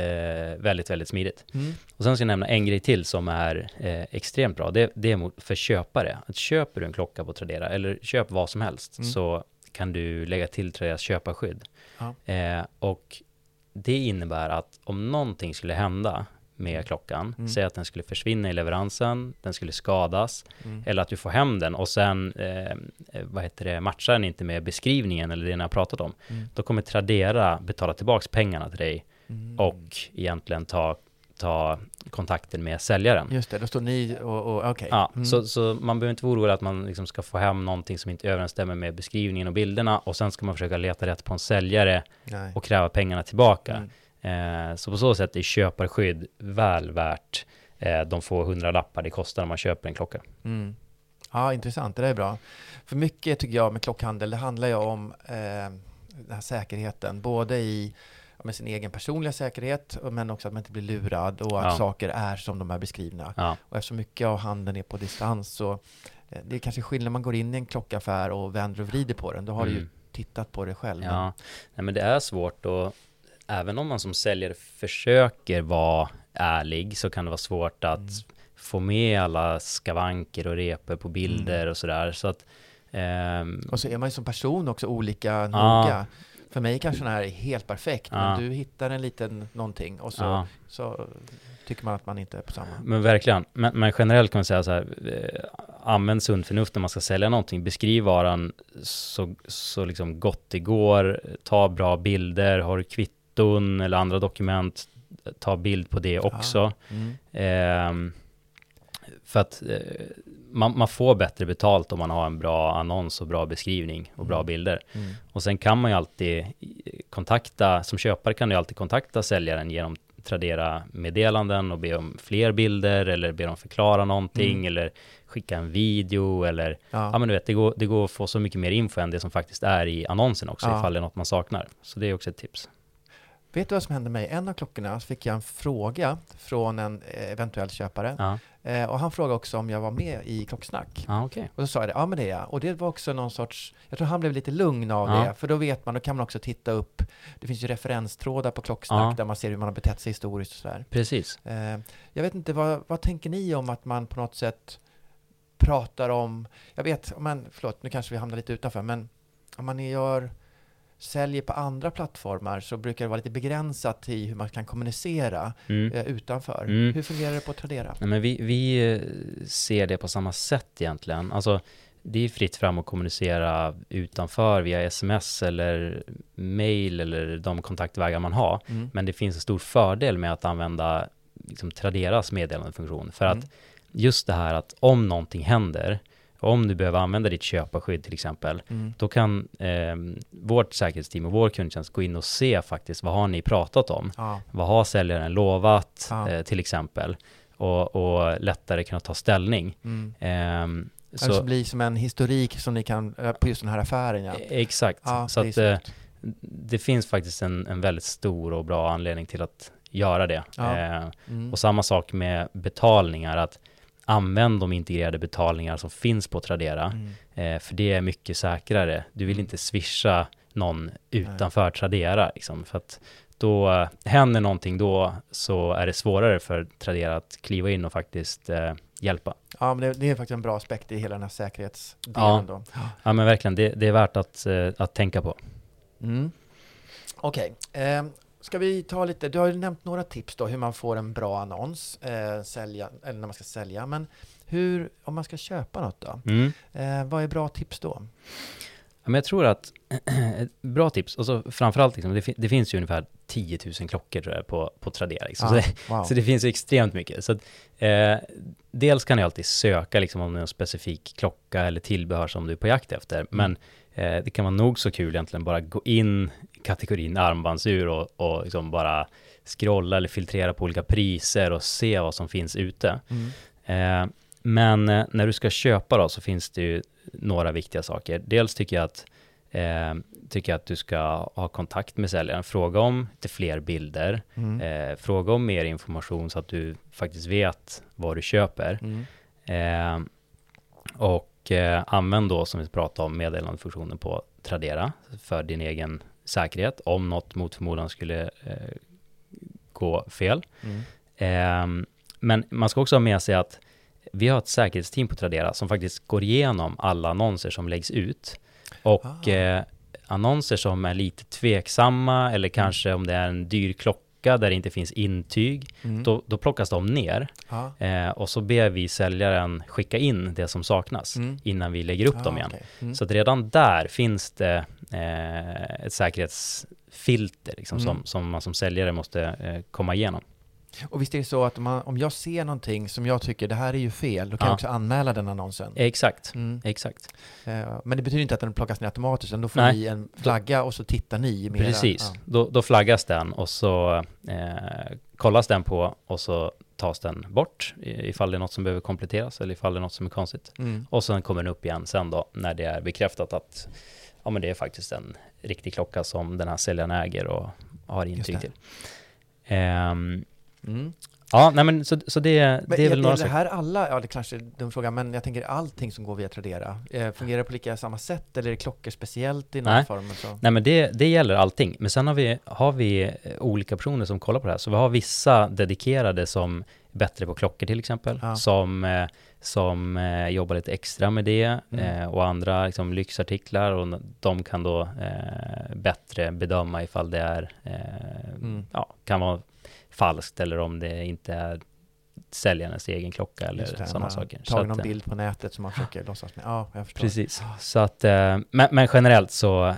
väldigt, väldigt smidigt. Mm. Och sen ska jag nämna en grej till som är eh, extremt bra. Det, det är mot, för köpare. Att köper du en klocka på Tradera, eller köp vad som helst, Mm. så kan du lägga till Traderas köparskydd. Ja. Eh, och det innebär att om någonting skulle hända med klockan, Mm. säg att den skulle försvinna i leveransen, den skulle skadas, Mm. eller att du får hem den och sen, eh, vad heter det, matchar den inte med beskrivningen eller det ni har pratat om, Mm. då kommer Tradera betala tillbaks pengarna till dig Mm. och egentligen ta, ta kontakten med säljaren. Just det, då står ni och, och okej. Ja, Mm. så, så man behöver inte vara orolig att man liksom ska få hem någonting som inte överensstämmer med beskrivningen och bilderna och sen ska man försöka leta rätt på en säljare Nej. och kräva pengarna tillbaka. Mm. Eh, så på så sätt är köparskydd väl värt eh, de få hundra lappar det kostar när man köper en klocka. Mm. Ja, intressant. Det där är bra. För mycket tycker jag med klockhandel, det handlar ju om eh, den här säkerheten, både i med sin egen personliga säkerhet, men också att man inte blir lurad och att Ja. saker är som de är beskrivna. Ja, Och eftersom mycket av handeln är på distans så eh, det är kanske skillnad man går in i en klockaffär och vänder och vrider på den. Då har du ju Mm. tittat på det själv. ja. Nej, men det är svårt och även om man som säljare försöker vara ärlig så kan det vara svårt att Mm. få med alla skavanker och repor på bilder Mm. och sådär. Så att ehm, Och så är man ju som person också olika noga. För mig kanske den här är helt perfekt, Ja. men du hittar en liten någonting och så, Ja. så tycker man att man inte är på samma. Men verkligen. Men, men generellt kan man säga så här, eh, använd sunt förnuft när man ska sälja någonting. Beskriv varan så, så liksom gott det går. Ta bra bilder. Har du kvitton eller andra dokument, ta bild på det också. Mm. Ehm, för att eh, man, man får bättre betalt om man har en bra annons och bra beskrivning och bra Mm. bilder. Mm. Och sen kan man ju alltid eh, kontakta, som köpare kan du alltid kontakta säljaren genom Tradera meddelanden och be om fler bilder eller be dem förklara någonting Mm. eller skicka en video eller Ja. ja men du vet det går, det går att få så mycket mer info än det som faktiskt är i annonsen också Ja. ifall det är något man saknar. Så det är också ett tips. Vet du vad som hände mig? En av klockorna fick jag en fråga från en eh, eventuell köpare. Ja, Eh, och han frågade också om jag var med i Klocksnack. ja okej. Och så sa jag det, ja men det är jag. Och det var också någon sorts, jag tror han blev lite lugn av Ja. det, för då vet man, då kan man också titta upp, det finns ju referenstrådar på Klocksnack där man ser hur man har betett sig historiskt och sådär. Precis. Eh, jag vet inte, vad, vad tänker ni om att man på något sätt pratar om, jag vet, man, förlåt, nu kanske vi hamnar lite utanför, men om man gör, säljer på andra plattformar så brukar det vara lite begränsat i hur man kan kommunicera Mm. eh, utanför. Mm. Hur fungerar det på Tradera? Nej, men vi, vi eh, ser det på samma sätt egentligen. Alltså, det är fritt fram att kommunicera utanför via sms eller mail eller de kontaktvägar man har. Mm. Men det finns en stor fördel med att använda liksom, Traderas meddelandefunktion. För Mm. att just det här att om någonting händer, om du behöver använda ditt köparskydd till exempel, Mm. då kan eh, vårt säkerhetsteam och vår kundtjänst gå in och se faktiskt vad har ni pratat om? Ja. Vad har säljaren lovat Ja. eh, till exempel? Och, och lättare kunna ta ställning. Mm. Ehm, Så det blir som en historik som ni kan, eh, på just den här affären ja. eh, exakt. Ja, så det att eh, det finns faktiskt en, en väldigt stor och bra anledning till att göra det. Ja. Eh, Mm. och samma sak med betalningar, att använd de integrerade betalningar som finns på Tradera, Mm. eh, för det är mycket säkrare. Du vill inte swisha någon utanför Tradera, liksom, för att då eh, händer någonting då så är det svårare för Tradera att kliva in och faktiskt eh, hjälpa. Ja, men det, det är faktiskt en bra aspekt i hela den här säkerhetsdelen Ja. då. Ja men verkligen, det, det är värt att, eh, att tänka på. Mm. Okej, eh, ska vi ta lite, du har ju nämnt några tips då hur man får en bra annons, eh, sälja, eller när man ska sälja, men hur, om man ska köpa något då? Mm. Eh, vad är bra tips då? Ja, men jag tror att, ett bra tips, och så framförallt, liksom, det, fin- det finns ju ungefär 10 000 klockor tror jag på, på Tradera. Liksom. Ja, så, det, wow. så det finns ju extremt mycket. Så att, eh, dels kan jag alltid söka liksom, om det är en specifik klocka eller tillbehör som du är på jakt efter. Men eh, det kan vara nog så kul egentligen bara gå in i kategorin armbandsur och, och liksom bara scrolla eller filtrera på olika priser och se vad som finns ute. Mm. Eh, men eh, när du ska köpa då så finns det ju några viktiga saker. Dels tycker jag att eh, tycker jag att du ska ha kontakt med säljaren. Fråga om lite fler bilder. Mm. Eh, fråga om mer information så att du faktiskt vet vad du köper. Mm. Eh, och eh, använd då, som vi pratade om, meddelandefunktionen på Tradera för din egen säkerhet om något mot förmodan skulle eh, gå fel. Mm. Ehm, men man ska också ha med sig att vi har ett säkerhetsteam på Tradera som faktiskt går igenom alla annonser som läggs ut. Och Ah. eh, annonser som är lite tveksamma eller kanske om det är en dyr klocka där det inte finns intyg, Mm. då, då plockas de ner. Eh, och så ber vi säljaren skicka in det som saknas Mm. innan vi lägger upp Ah, dem igen. okej. Mm. Så att redan där finns det eh, ett säkerhetsfilter liksom, Mm. som, som man som säljare måste eh, komma igenom. Och visst är det så att om, man, om jag ser någonting som jag tycker det här är ju fel, då kan Ja. jag också anmäla den annonsen. Exakt, Mm. exakt. Eh, Men det betyder inte att den plockas ner automatiskt, utan då får Nej. ni en flagga och så tittar ni med era- Precis, Ja. då, då flaggas den och så eh, kollas den på och så tas den bort ifall det är något som behöver kompletteras eller ifall det är något som är konstigt. Mm. Och sen kommer den upp igen sen då när det är bekräftat att ja, men det är faktiskt en riktig klocka som den här säljaren äger och har intyg till. Ehm, Mm. ja, nej men så, så det, Men det är väl är några det saker. här alla, ja det kanske är en dum fråga, men jag tänker allting som går via Tradera, eh, fungerar det på lika samma sätt eller är det klockor speciellt i någon Nej. form? och Så? Nej men det, det gäller allting. Men sen har vi, har vi eh, olika personer som kollar på det här. Så vi har vissa dedikerade som är bättre på klockor till exempel. Ja. Som, eh, som eh, jobbar lite extra med det. Mm. Eh, och andra liksom, lyxartiklar. Och de kan då eh, bättre bedöma ifall det är, eh, Mm. ja, kan vara falskt eller om det inte är säljarens egen klocka eller sådana saker. Tagit att, någon eh, bild på nätet som man försöker låtsas med. Ja, jag förstår. Precis. Så att, eh, men, men generellt så,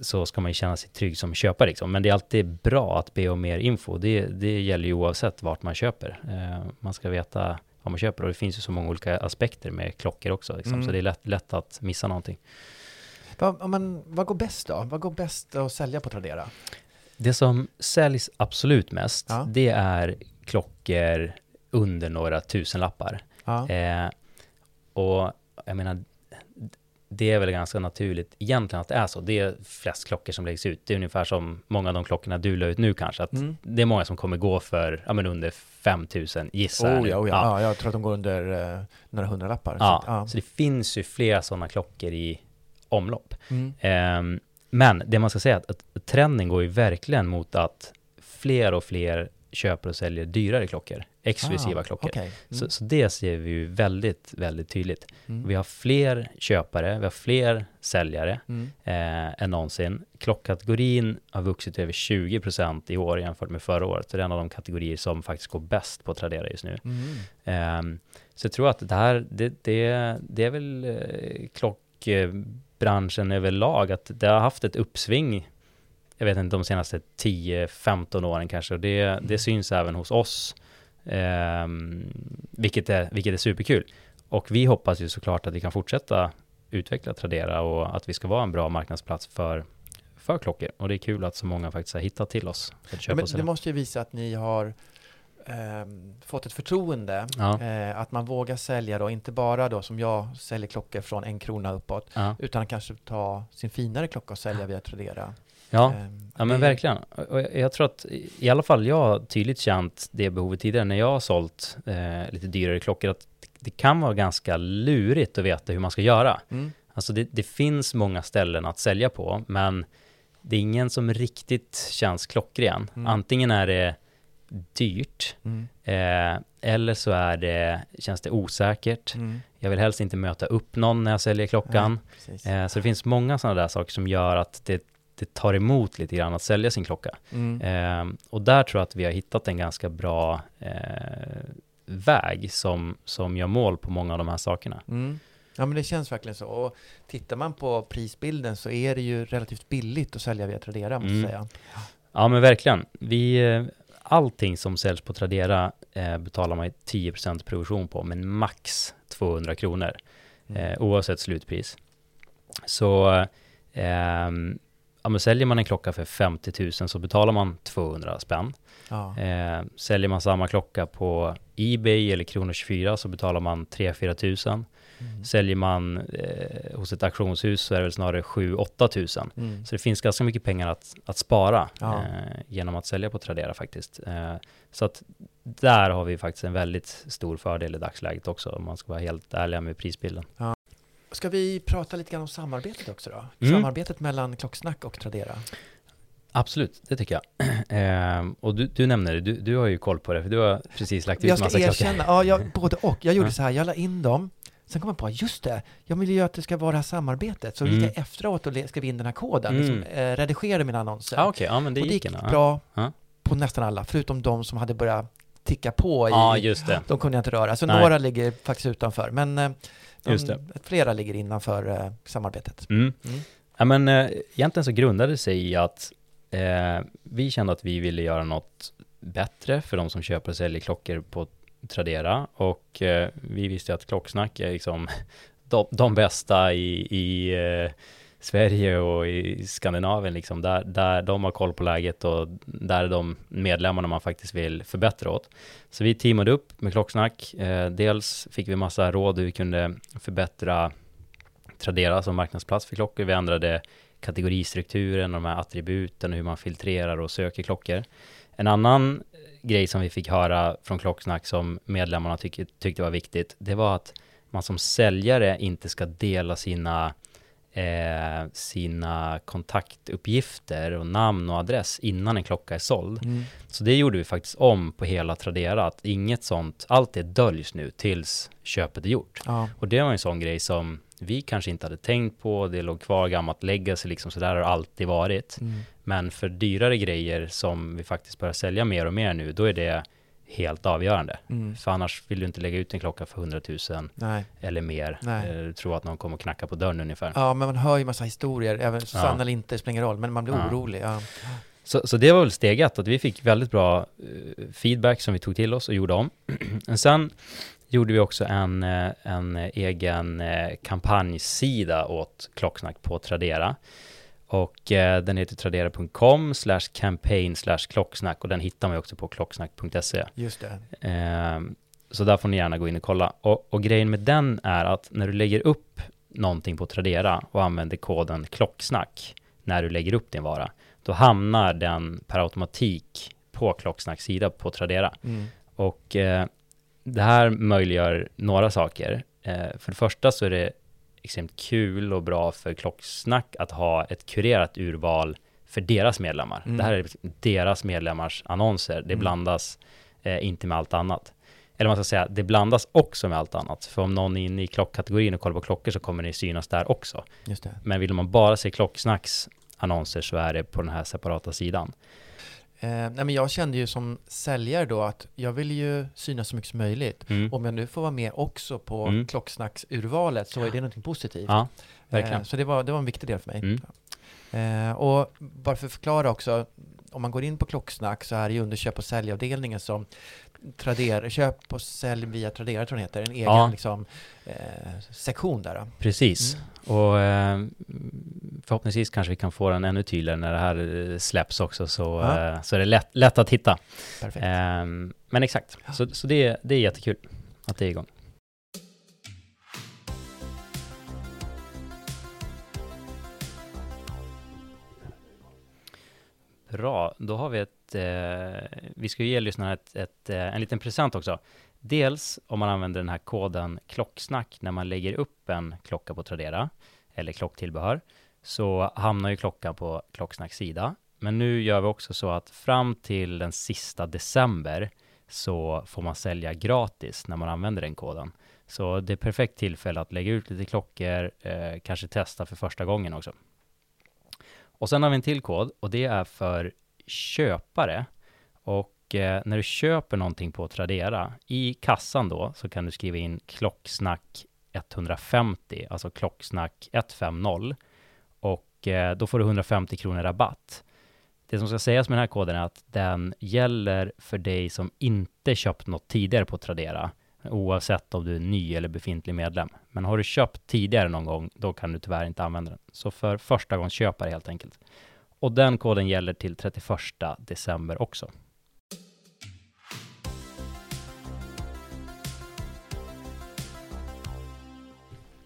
så ska man ju känna sig trygg som köpare liksom. Men det är alltid bra att be om mer info. Det, det gäller ju oavsett vart man köper. Eh, man ska veta vad man köper och det finns ju så många olika aspekter med klockor också. Liksom. Mm. Så det är lätt, lätt att missa någonting. Vad, men, vad går bäst då? Vad går bäst att sälja på Tradera? Det som säljs absolut mest, Ja. det är klockor under några tusenlappar. Ja. Eh, och jag menar, det är väl ganska naturligt egentligen att det är så. Det är flest klockor som läggs ut. Det är ungefär som många av de klockorna du la ut nu kanske. Att Mm. Det är många som kommer gå för, ja men under 5000 gissar jag Oh, ja, oh, ja. ja, jag tror att de går under eh, några hundralappar. Ja, Så, ja. så det finns ju flera sådana klockor i omlopp. Mm. Ehm, men det man ska säga är att, att trenden går ju verkligen mot att fler och fler köper och säljer dyrare klockor, exklusiva Ah, klockor. okej. Mm. Så, så det ser vi ju väldigt, väldigt tydligt. Mm. Vi har fler köpare, vi har fler säljare Mm. eh, än någonsin. Klockkategorin har vuxit över 20% i år jämfört med förra året. Så det är en av de kategorier som faktiskt går bäst på Tradera just nu. Ehm, så jag tror att det här, det, det, det är väl eh, klockbranschen överlag, att det har haft ett uppsving, jag vet inte, de senaste 10-15 åren kanske, och det, det syns även hos oss, ehm, vilket, är, vilket är superkul. Och vi hoppas ju såklart att vi kan fortsätta utveckla Tradera och att vi ska vara en bra marknadsplats för, för klockor. Och det är kul att så många faktiskt har hittat till oss för att Ja, köpa men och det måste ju visa att ni har ehm, fått ett förtroende. Ja. Eh, att man vågar sälja då, inte bara då som jag säljer klockor från en krona uppåt, Ja. utan kanske ta sin finare klocka och sälja via Tradera. Ja. Ehm, Ja men det- verkligen. Och jag tror att i- alla fall jag har tydligt känt det behovet tidigare när jag har sålt eh, lite dyrare klockor att det kan vara ganska lurigt att veta hur man ska göra. Mm. Alltså det, det finns många ställen att sälja på men det är ingen som riktigt känns klockren. Mm. Antingen är det dyrt Mm. eh, eller så är det, känns det osäkert. Mm. Jag vill helst inte möta upp någon när jag säljer klockan. Precis. Eh, så det finns många sådana där saker som gör att det, det tar emot lite grann att sälja sin klocka. Mm. Eh, och där tror jag att vi har hittat en ganska bra eh, väg som, som gör mål på många av de här sakerna. Mm. Ja men det känns verkligen så. Och tittar man på prisbilden så är det ju relativt billigt att sälja via Tradera måste Mm. jag säga. Ja men verkligen. Vi, eh, allting som säljs på Tradera eh, betalar man ju 10% provision på, men max 200 kronor. Mm. eh, oavsett slutpris. Så ehm, ja, men säljer man en klocka för 50 000 så betalar man 200 spänn. Ja. Eh, säljer man samma klocka på Ebay eller Kronor24 så betalar man 3-4 tusen. Mm. Säljer man eh, hos ett auktionshus så är det väl snarare 7-8 tusen. Mm. Så det finns ganska mycket pengar att, att spara Ja. eh, genom att sälja på Tradera faktiskt. Eh, så att där har vi faktiskt en väldigt stor fördel i dagsläget också om man ska vara helt ärliga med prisbilden. Ska vi prata lite grann om samarbetet också då? Mm. Samarbetet mellan Klocksnack och Tradera. Absolut, det tycker jag. Ehm, och du, du nämner det, du, du har ju koll på det, för du har precis lagt ut Jag ska massa klockor. erkänna, ja, jag, både och. Jag gjorde Ja. så här, jag la in dem, sen kom jag på, just det, jag vill ju att det ska vara samarbetet. Så gick Mm. jag efteråt och skrev in den här koden, Mm. liksom, eh, redigerade mina annonser. Ja, okej, ja men det och det gick gick bra Ja. på nästan alla, förutom de som hade börjat ticka på i, Ja, just det. de kunde jag inte röra. Så Nej. några ligger faktiskt utanför, men eh, de, Just det. flera ligger innanför eh, samarbetet. Mm. Mm. Ja, men eh, egentligen så grundade det sig i att eh, vi kände att vi ville göra något bättre för de som köper och säljer klockor på Tradera och eh, vi visste att Klocksnack är liksom de, de bästa i, i eh, Sverige och i Skandinavien liksom, där, där de har koll på läget och där är de medlemmarna man faktiskt vill förbättra åt. Så vi teamade upp med Klocksnack. Eh, dels fick vi massa råd hur vi kunde förbättra Tradera som marknadsplats för klockor. Vi ändrade kategoristrukturen och de här attributen, och hur man filtrerar och söker klockor. En annan grej som vi fick höra från Klocksnack som medlemmarna tyck, tyckte var viktigt, det var att man som säljare inte ska dela sina eh, sina kontaktuppgifter och namn och adress innan en klocka är såld. Mm. Så det gjorde vi faktiskt om på hela Tradera, att inget sånt, allt det döljs nu tills köpet är gjort. Ja. Och det var en sån grej som vi kanske inte hade tänkt på, det låg kvar gammalt legacy liksom, så där har det alltid varit. Mm. Men för dyrare grejer som vi faktiskt börjar sälja mer och mer nu, då är det helt avgörande. Mm. För annars vill du inte lägga ut en klocka för 100 000 Nej. eller mer. Nej. Eh, Du tror att någon kommer knacka på dörren ungefär. Ja, men man hör ju massa historier, även sanna Ja. eller inte, det spelar ingen roll, men man blir Ja. orolig. Ja. Så, så det var väl steg ett, att vi fick väldigt bra eh, feedback som vi tog till oss och gjorde om. Men sen gjorde vi också en, eh, en egen kampanjsida åt Klocksnack på Tradera. Och eh, den heter tradera.com slash campaign slash klocksnack och den hittar man ju också på klocksnack.se. Just det. Eh, så där får ni gärna gå in och kolla. Och, och grejen med den är att när du lägger upp någonting på Tradera och använder koden klocksnack när du lägger upp din vara, då hamnar den per automatik på Klocksnacks sida på Tradera. Mm. Och eh, det här möjliggör några saker. Eh, för det första så är det extremt kul och bra för Klocksnack att ha ett kurerat urval för deras medlemmar. Mm. Det här är deras medlemmars annonser. Det Mm. blandas eh, inte med allt annat. Eller man ska säga, det blandas också med allt annat. För om någon är inne i klockkategorin och kollar på klockor så kommer det synas där också. Men vill man bara se Klocksnacks annonser så är det på den här separata sidan. Eh, nej, men jag kände ju som säljare då att jag vill ju synas så mycket som möjligt. Mm. Om jag nu får vara med också på Mm. klocksnacksurvalet så är det någonting positivt. Ja, verkligen. Eh, så det var, det var en viktig del för mig. Mm. Eh, och bara för att förklara också, om man går in på Klocksnack så är det ju under köp och säljavdelningen som Tradera, köp och sälj via Tradera tror jag heter, en egen Ja. liksom, eh, sektion där. Då. Precis. Och eh, förhoppningsvis kanske vi kan få den ännu tydligare när det här eh, släpps också, så, Ja. eh, så är det lätt, lätt att hitta. Perfekt. Eh, men exakt, så, så det, det är jättekul att det är igång. Bra, då har vi ett, eh, vi ska ge lyssnarna ett, ett, eh, en liten present också. Dels om man använder den här koden klocksnack när man lägger upp en klocka på Tradera eller klocktillbehör så hamnar ju klockan på Klocksnacks sida. Men nu gör vi också så att fram till den sista december så får man sälja gratis när man använder den koden. Så det är perfekt tillfälle att lägga ut lite klockor, eh, kanske testa för första gången också. Och sen har vi en till kod och det är för köpare. Och eh, när du köper någonting på Tradera, i kassan då, så kan du skriva in klocksnack 150, alltså klocksnack 150. Och eh, då får du 150 kronor rabatt. Det som ska sägas med den här koden är att den gäller för dig som inte köpt något tidigare på Tradera, oavsett om du är ny eller befintlig medlem. Men har du köpt tidigare någon gång, då kan du tyvärr inte använda den. Så för första gångs köpare helt enkelt. Och den koden gäller till 31 december också.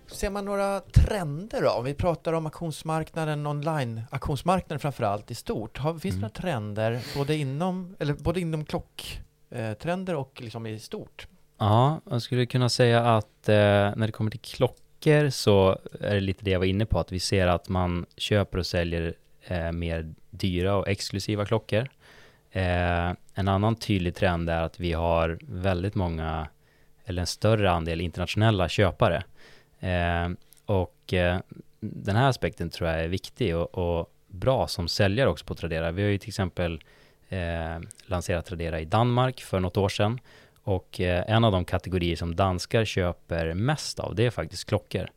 Ser man några trender då? Om vi pratar om auktionsmarknaden, online-auktionsmarknaden framför allt i stort. Har, finns det Mm. några trender både inom, eller både inom klocktrender och liksom i stort? Ja, jag skulle kunna säga att eh, när det kommer till klockor så är det lite det jag var inne på, att vi ser att man köper och säljer eh, mer dyra och exklusiva klockor. Eh, en annan tydlig trend är att vi har väldigt många, eller en större andel internationella köpare. Eh, och eh, den här aspekten tror jag är viktig och, och bra som säljare också på Tradera. Vi har ju till exempel eh, lanserat Tradera i Danmark för något år sedan. Och eh, en av de kategorier som danskar köper mest av, det är faktiskt klockor.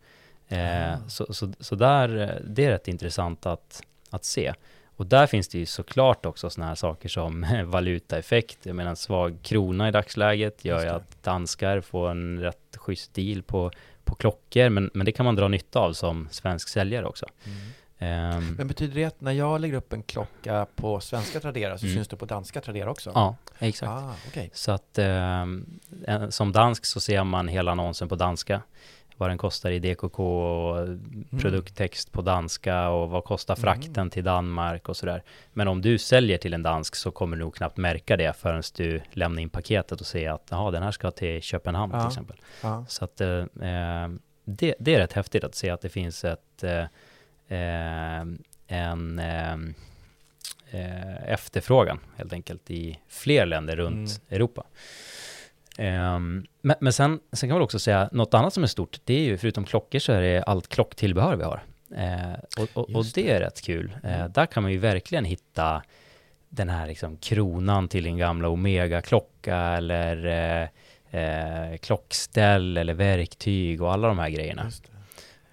Eh, Ah. så, så, så där, det är rätt intressant att, att se. Och där finns det ju såklart också sådana här saker som valutaeffekt. Jag menar en svag krona i dagsläget gör ju att danskar får en rätt schysst deal på, på klockor, men, men det kan man dra nytta av som svensk säljare också. Mm. Ehm, Men betyder det att när jag lägger upp en klocka på svenska Tradera så Mm. syns det på danska Tradera också? ja, exakt. Ah, okej. Så att en- som dansk så ser man hela annonsen på danska. Vad den kostar i DKK och produkttext på danska och vad kostar frakten till Danmark och sådär. Men om du säljer till en dansk så kommer du nog knappt märka det förrän du lämnar in paketet och ser att jaha, den här ska till Köpenhamn till Ja. exempel. Ja. Så att eh, det, det är rätt häftigt att se att det finns ett eh, en eh, eh, efterfrågan helt enkelt i fler länder runt Europa. Ehm, men men sen, sen kan man också säga något annat som är stort, det är ju förutom klockor så är det allt klocktillbehör vi har. Eh, och, och, och det är rätt kul. Eh, där kan man ju verkligen hitta den här liksom kronan till en gamla Omega-klocka eller eh, klockställ eller verktyg och alla de här grejerna.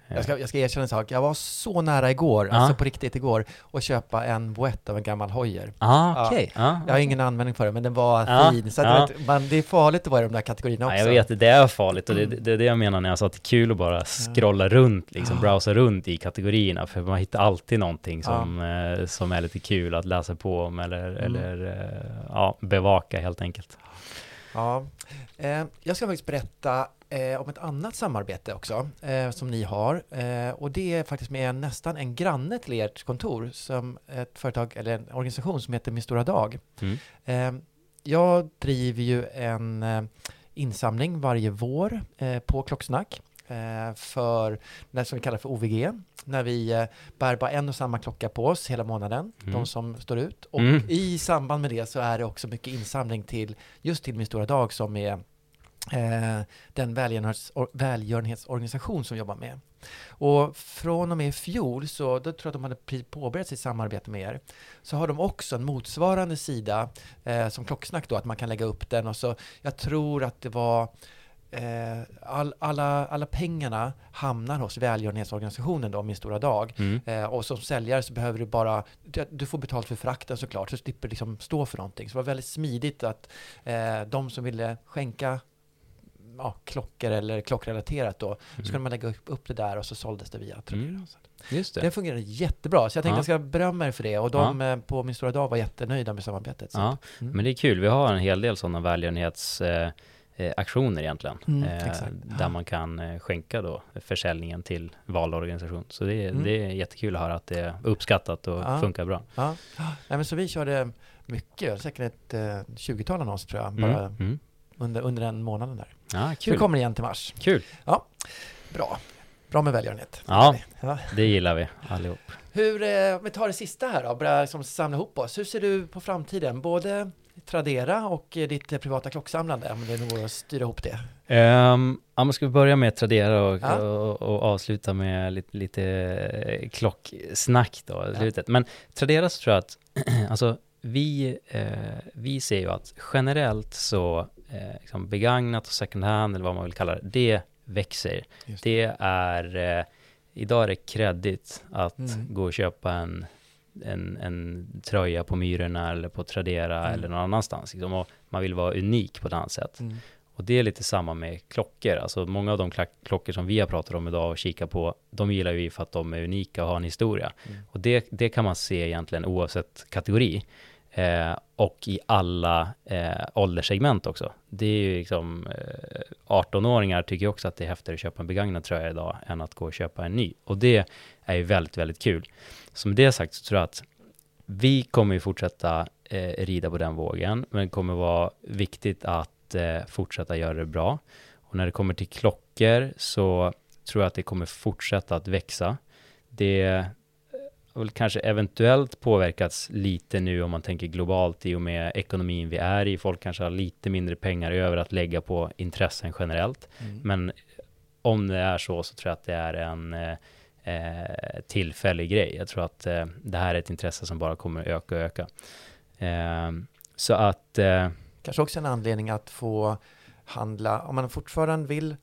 Det. Jag ska, jag ska erkänna en sak, jag var så nära igår, Ja. alltså på riktigt igår, att köpa en boett av en gammal Hoyer. Ah, okej. Ja. Jag har ingen användning för det, men den var Ja, fin. Så ja. vet, man, det är farligt att vara i de där kategorierna också. Ja, jag vet, det är farligt och det, det är det jag menar när jag sa att det är kul att bara scrolla runt, liksom browsa runt i kategorierna, för man hittar alltid någonting som, eh, som är lite kul att läsa på om eller, eller eh, ja, bevaka helt enkelt. Ja. Eh, jag ska faktiskt berätta eh, om ett annat samarbete också eh, som ni har. Eh, och det är faktiskt med en, nästan en granne till ert kontor, som ett företag eller en organisation som heter Min Stora Dag. Mm. Eh, jag driver ju en eh, insamling varje vår eh, på Klocksnack för det som vi kallar för OVG, när vi bär bara en och samma klocka på oss hela månaden, Mm. de som står ut. Och Mm. i samband med det så är det också mycket insamling till just till Min Stora Dag som är den välgörenhets, or- välgörenhetsorganisation som jobbar med. Och från och med i fjol, så då tror jag att de hade påbörjat sitt samarbete med er, så har de också en motsvarande sida eh, som Klocksnack då, att man kan lägga upp den och så, jag tror att det var eh, all, alla, alla pengarna hamnar hos välgörenhetsorganisationen då, Min Stora Dag. Mm. Eh, och som säljare så behöver du bara, du, du får betalt för frakten såklart, så slipper du liksom stå för någonting. Så det var väldigt smidigt att eh, de som ville skänka ja, klockor eller klockrelaterat då, så kunde man lägga upp, det där och så såldes det via Tradera. Mm. Just Det det. fungerade jättebra, så jag tänkte Ja. jag ska berömma er för det. Och de eh, på Min Stora Dag var jättenöjda med samarbetet. Ja, att, mm. men det är kul. Vi har en hel del sådana välgörenhetsaktioner eh, aktioner egentligen. Mm, eh. Där man kan eh, skänka då försäljningen till vald organisation. Så det, är- Mm. det är jättekul att höra att det är uppskattat och Ja. funkar bra. Ja. Nej, men så vi körde mycket, säkert ett eh, 20-tal annonser tror jag, Mm. bara Mm. under, under den månaden där. Ja, Så vi kul. kommer igen till mars. Kul. Bra. Bra med välgörenhet. Ja. ja. Det gillar vi allihop. Hur, eh, om vi tar det sista här då, börja liksom samla ihop oss. Hur ser du på framtiden? Både Tradera och eh, ditt eh, privata klocksamlande, om det nu går att styra ihop det. Um, ja, men ska vi börja med Tradera och, Ja. och, och avsluta med lite, lite klocksnack då Ja. slutet. Men Tradera så tror jag att, alltså vi, eh, vi ser ju att generellt så eh, liksom begagnat och second hand eller vad man vill kalla det, det växer. Just Det är, eh, idag är det kredit att Mm. gå och köpa en, en, en tröja på Myrorna eller på Tradera Mm. eller någon annanstans. Liksom, man vill vara unik på ett annat sätt. Mm. Och det är lite samma med klockor. Alltså många av de klockor som vi har pratat om idag och kika på, de gillar vi för att de är unika och har en historia. Mm. Och det, det kan man se egentligen oavsett kategori. Eh, och i alla eh, ålderssegment också. Det är ju liksom eh, 18-åringar tycker också att det är häftigare att köpa en begagnad tröja idag än att gå och köpa en ny. Och det är ju väldigt, väldigt kul. Så med det sagt så tror jag att vi kommer ju fortsätta eh, rida på den vågen, men det kommer vara viktigt att eh, fortsätta göra det bra. Och när det kommer till klockor så tror jag att det kommer fortsätta att växa. Det väl kanske eventuellt påverkats lite nu om man tänker globalt i och med ekonomin vi är i. Folk kanske har lite mindre pengar över att lägga på intressen generellt. Mm. Men om det är så så tror jag att det är en eh, eh, tillfällig grej. Jag tror att eh, det här är ett intresse som bara kommer öka och öka. Eh, så att eh, Kanske också en anledning att få handla, om man fortfarande vill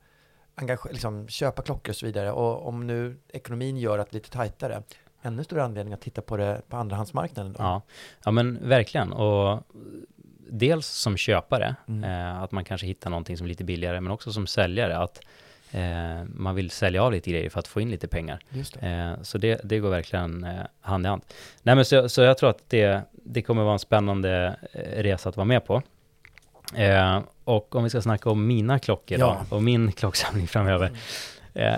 engage, liksom, köpa klockor och så vidare och om nu ekonomin gör att det är lite tajtare, ännu större anledning att titta på det på andrahandsmarknaden. Då. Ja, ja men verkligen. Och dels som köpare, Mm. eh, att man kanske hittar någonting som är lite billigare, men också som säljare, att eh, man vill sälja av lite grejer för att få in lite pengar. Just det. Eh, så det, det går verkligen eh, hand i hand. Nej, men så, så jag tror att det, det kommer vara en spännande eh, resa att vara med på. Eh, och om vi ska snacka om mina klockor Ja. då, och min klocksamling framöver. Eh,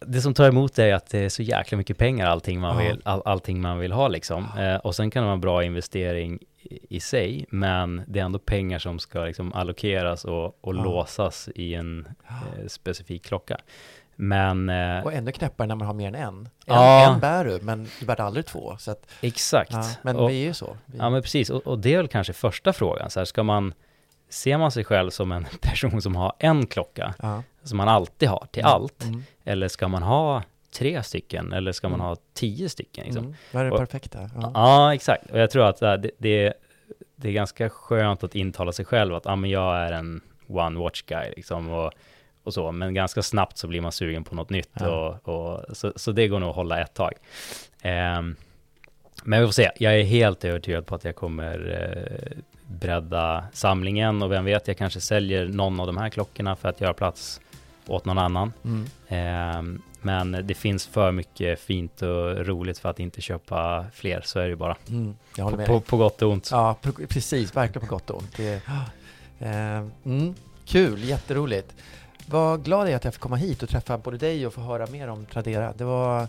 det som tar emot är att det är så jäkla mycket pengar allting man, vill, all, allting man vill ha liksom. Eh, och sen kan det vara en bra investering i, i sig, men det är ändå pengar som ska liksom allokeras och, och låsas i en eh, specifik klocka. Men eh, Och ännu knäppare när man har mer än en. En, Ja. en bär du, men du bär aldrig två. Så att, exakt. ja, men och, vi är ju så. Vi, Ja men precis, och, och det är väl kanske första frågan. Så här, ska man, ser man sig själv som en person som har en klocka, ja. som man alltid har till Mm, allt? Mm. Eller ska man ha tre stycken, eller ska man Mm. ha tio stycken? Liksom? Mm. Vad är det perfekta? Ja. Ja. exakt. Och jag tror att äh, det, det, det är ganska skönt att intala sig själv att ah, men jag är en one watch guy liksom. Och, och så, men ganska snabbt så blir man sugen på något nytt. Och, och, så, så det går nog att hålla ett tag. Ehm, men vi får se. Jag är helt övertygad på att jag kommer eh, bredda samlingen och vem vet, jag kanske säljer någon av de här klockorna för att göra plats åt någon annan. Mm. Ehm, men det finns för mycket fint och roligt för att inte köpa fler, så är det ju bara. Mm. På, på, på gott och ont. Ja, pre- precis. Verkligen på gott och ont. Det, eh, mm. Kul, jätteroligt. Vad glad jag är att jag får komma hit och träffa både dig och få höra mer om Tradera. Det var...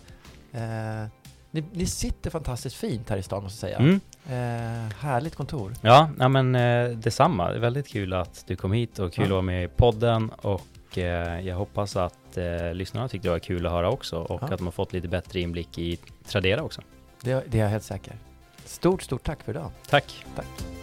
Eh, ni, ni sitter fantastiskt fint här i stan måste jag säga. Mm. Eh, härligt kontor. Ja, ja, men eh, detsamma. Väldigt kul att du kom hit och kul Ja. att vara med i podden och eh, jag hoppas att eh, lyssnarna tyckte det var kul att höra också och Ja. att de har fått lite bättre inblick i Tradera också. Det, det är jag helt säker. Stort, stort tack för idag. Tack! Tack.